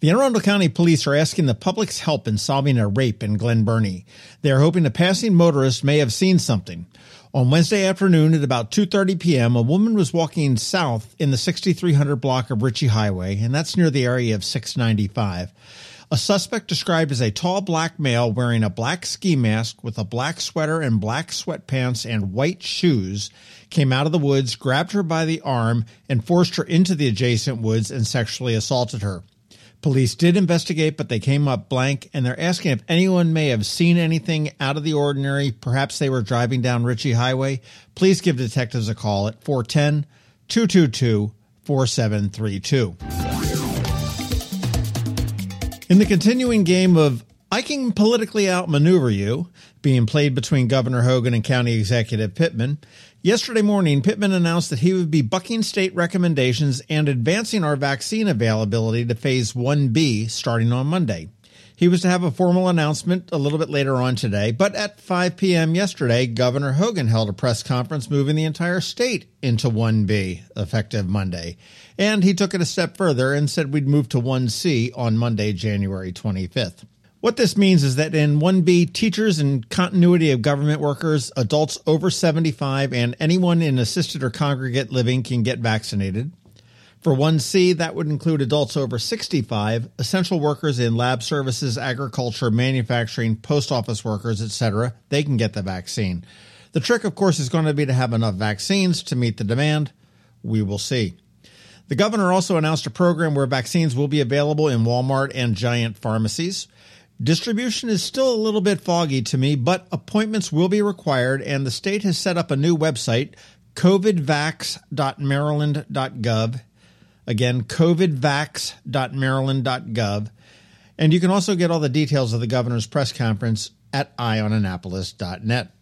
The Anne Arundel County Police are asking the public's help in solving a rape in Glen Burnie. They are hoping a passing motorist may have seen something. On Wednesday afternoon at about 2:30 p.m., a woman was walking south in the 6300 block of Ritchie Highway, and that's near the area of 695. A suspect described as a tall black male wearing a black ski mask with a black sweater and black sweatpants and white shoes came out of the woods, grabbed her by the arm, and forced her into the adjacent woods and sexually assaulted her. Police did investigate, but they came up blank, and they're asking if anyone may have seen anything out of the ordinary. Perhaps they were driving down Ritchie Highway. Please give detectives a call at 410 222 4732. In the continuing game of I can politically outmaneuver you, being played between Governor Hogan and County Executive Pittman, Yesterday morning, Pittman announced that he would be bucking state recommendations and advancing our vaccine availability to phase 1B starting on Monday. He was to have a formal announcement a little bit later on today, but at 5 p.m. yesterday, Governor Hogan held a press conference moving the entire state into 1B effective Monday. And he took it a step further and said we'd move to 1C on Monday, January 25th. What this means is that in 1B, teachers and continuity of government workers, adults over 75, and anyone in assisted or congregate living can get vaccinated. For 1C, that would include adults over 65, essential workers in lab services, agriculture, manufacturing, post office workers, etc. They can get the vaccine. The trick, of course, is going to be to have enough vaccines to meet the demand. We will see. The governor also announced a program where vaccines will be available in Walmart and giant pharmacies. Distribution is still a little bit foggy to me, but appointments will be required, and the state has set up a new website, covidvax.maryland.gov. Again, covidvax.maryland.gov. And you can also get all the details of the governor's press conference at eyeonannapolis.net.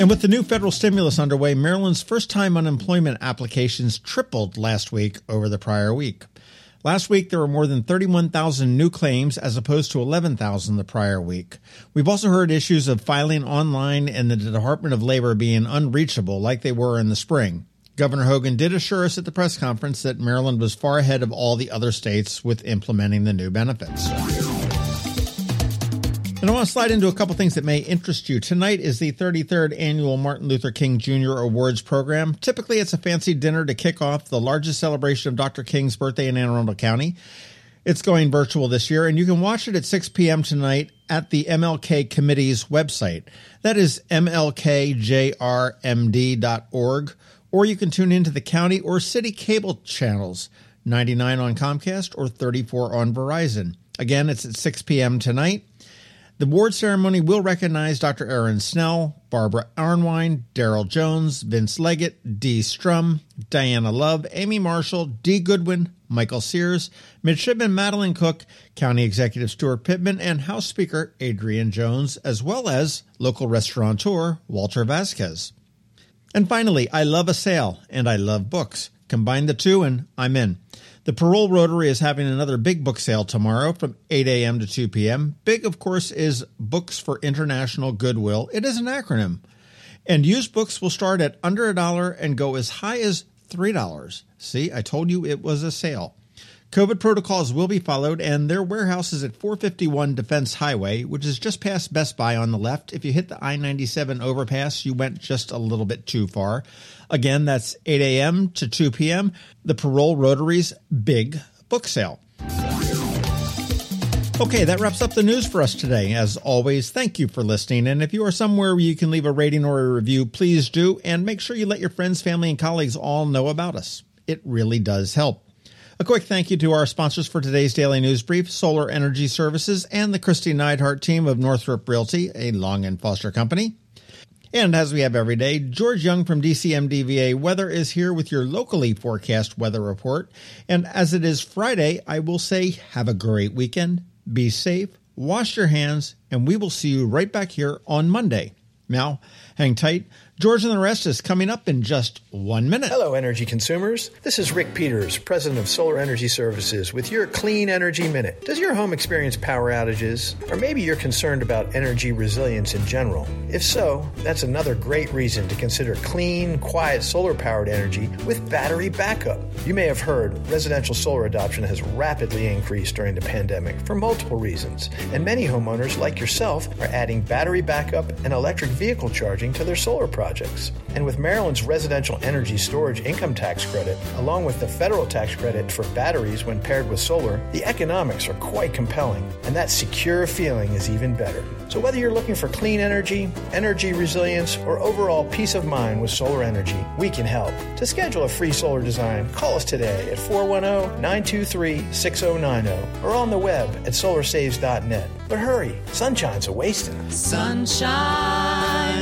And with the new federal stimulus underway, Maryland's first time unemployment applications tripled last week over the prior week. Last week, there were more than 31,000 new claims as opposed to 11,000 the prior week. We've also heard issues of filing online and the Department of Labor being unreachable like they were in the spring. Governor Hogan did assure us at the press conference that Maryland was far ahead of all the other states with implementing the new benefits. And I want to slide into a couple things that may interest you. Tonight is the 33rd annual Martin Luther King Jr. Awards program. Typically, it's a fancy dinner to kick off the largest celebration of Dr. King's birthday in Anne Arundel County. It's going virtual this year, and you can watch it at 6 p.m. tonight at the MLK Committee's website. That is mlkjrmd.org, or you can tune into the county or city cable channels 99 on Comcast or 34 on Verizon. Again, it's at 6 p.m. tonight. The award ceremony will recognize Dr. Aaron Snell, Barbara Arnwine, Daryl Jones, Vince Leggett, Dee Strum, Diana Love, Amy Marshall, Dee Goodwin, Michael Sears, Midshipman Madeline Cook, County Executive Stuart Pittman, and House Speaker Adrian Jones, as well as local restaurateur Walter Vasquez. And finally, I love a sale and I love books. Combine the two and I'm in. The Parole Rotary is having another big book sale tomorrow from 8 a.m. to 2 p.m. Big, of course, is Books for International Goodwill. It is an acronym. And used books will start at under a dollar and go as high as $3. See, I told you it was a sale. COVID protocols will be followed, and their warehouse is at 451 Defense Highway, which is just past Best Buy on the left. If you hit the I 97 overpass, you went just a little bit too far. Again, that's 8 a.m. to 2 p.m. The Parole Rotary's big book sale. Okay, that wraps up the news for us today. As always, thank you for listening. And if you are somewhere where you can leave a rating or a review, please do. And make sure you let your friends, family, and colleagues all know about us. It really does help. A quick thank you to our sponsors for today's daily news brief Solar Energy Services and the Kristi Neidhardt team of Northrop Realty, a Long and Foster company. And as we have every day, George Young from DCMDVA Weather is here with your locally forecast weather report. And as it is Friday, I will say have a great weekend, be safe, wash your hands, and we will see you right back here on Monday. Now, hang tight. George and the rest is coming up in just one minute. Hello, energy consumers. This is Rick Peters, president of Solar Energy Services, with your Clean Energy Minute. Does your home experience power outages? Or maybe you're concerned about energy resilience in general? If so, that's another great reason to consider clean, quiet solar powered energy with battery backup. You may have heard residential solar adoption has rapidly increased during the pandemic for multiple reasons, and many homeowners, like yourself, are adding battery backup and electric vehicle charging to their solar projects projects. And with Maryland's residential energy storage income tax credit, along with the federal tax credit for batteries when paired with solar, the economics are quite compelling, and that secure feeling is even better. So whether you're looking for clean energy, energy resilience, or overall peace of mind with solar energy, we can help. To schedule a free solar design, call us today at 410-923-6090 or on the web at solarsaves.net. But hurry, sunshine's a wasting. Sunshine,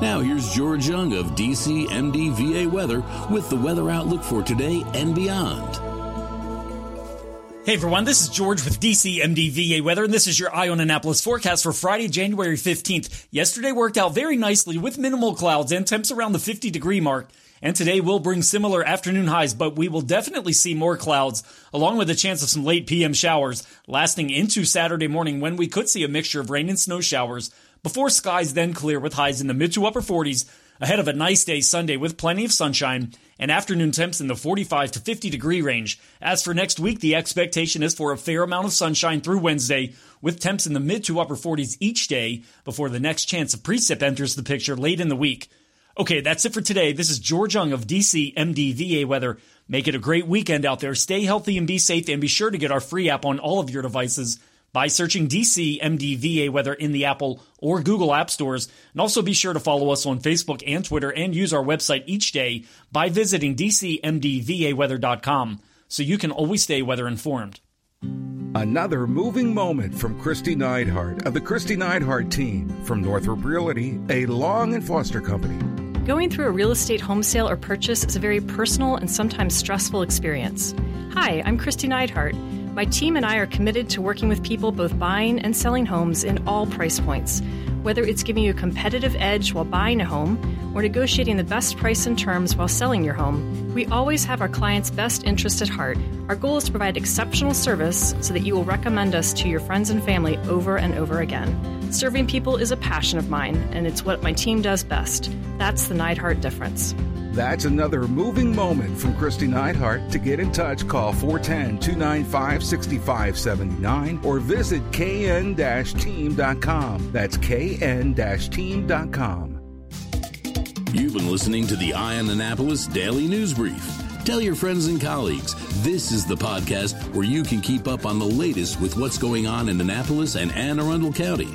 Now, here's George Young of DCMDVA Weather with the weather outlook for today and beyond. Hey everyone, this is George with DCMDVA Weather, and this is your Eye on Annapolis forecast for Friday, January 15th. Yesterday worked out very nicely with minimal clouds and temps around the 50 degree mark. And today will bring similar afternoon highs, but we will definitely see more clouds, along with a chance of some late PM showers, lasting into Saturday morning when we could see a mixture of rain and snow showers before skies then clear with highs in the mid to upper 40s ahead of a nice day Sunday with plenty of sunshine and afternoon temps in the 45 to 50 degree range. As for next week, the expectation is for a fair amount of sunshine through Wednesday with temps in the mid to upper 40s each day before the next chance of precip enters the picture late in the week. Okay, that's it for today. This is George Young of DC MDVA Weather. Make it a great weekend out there. Stay healthy and be safe and be sure to get our free app on all of your devices by searching DC MDVA Weather in the Apple or Google App Stores. And also be sure to follow us on Facebook and Twitter and use our website each day by visiting DCMDVAweather.com so you can always stay weather informed. Another moving moment from Kristi Neidhardt of the Kristi Neidhardt team from Northrop Realty, a Long and Foster company. Going through a real estate home sale or purchase is a very personal and sometimes stressful experience. Hi, I'm Kristi Neidhardt. My team and I are committed to working with people both buying and selling homes in all price points. Whether it's giving you a competitive edge while buying a home or negotiating the best price and terms while selling your home, we always have our clients' best interest at heart. Our goal is to provide exceptional service so that you will recommend us to your friends and family over and over again. Serving people is a passion of mine, and it's what my team does best. That's the Neidhardt difference. That's another moving moment from Kristi Neidhardt. To get in touch, call 410 295 6579 or visit kn team.com. That's kn team.com. You've been listening to the Eye on Annapolis Daily News Brief. Tell your friends and colleagues this is the podcast where you can keep up on the latest with what's going on in Annapolis and Anne Arundel County.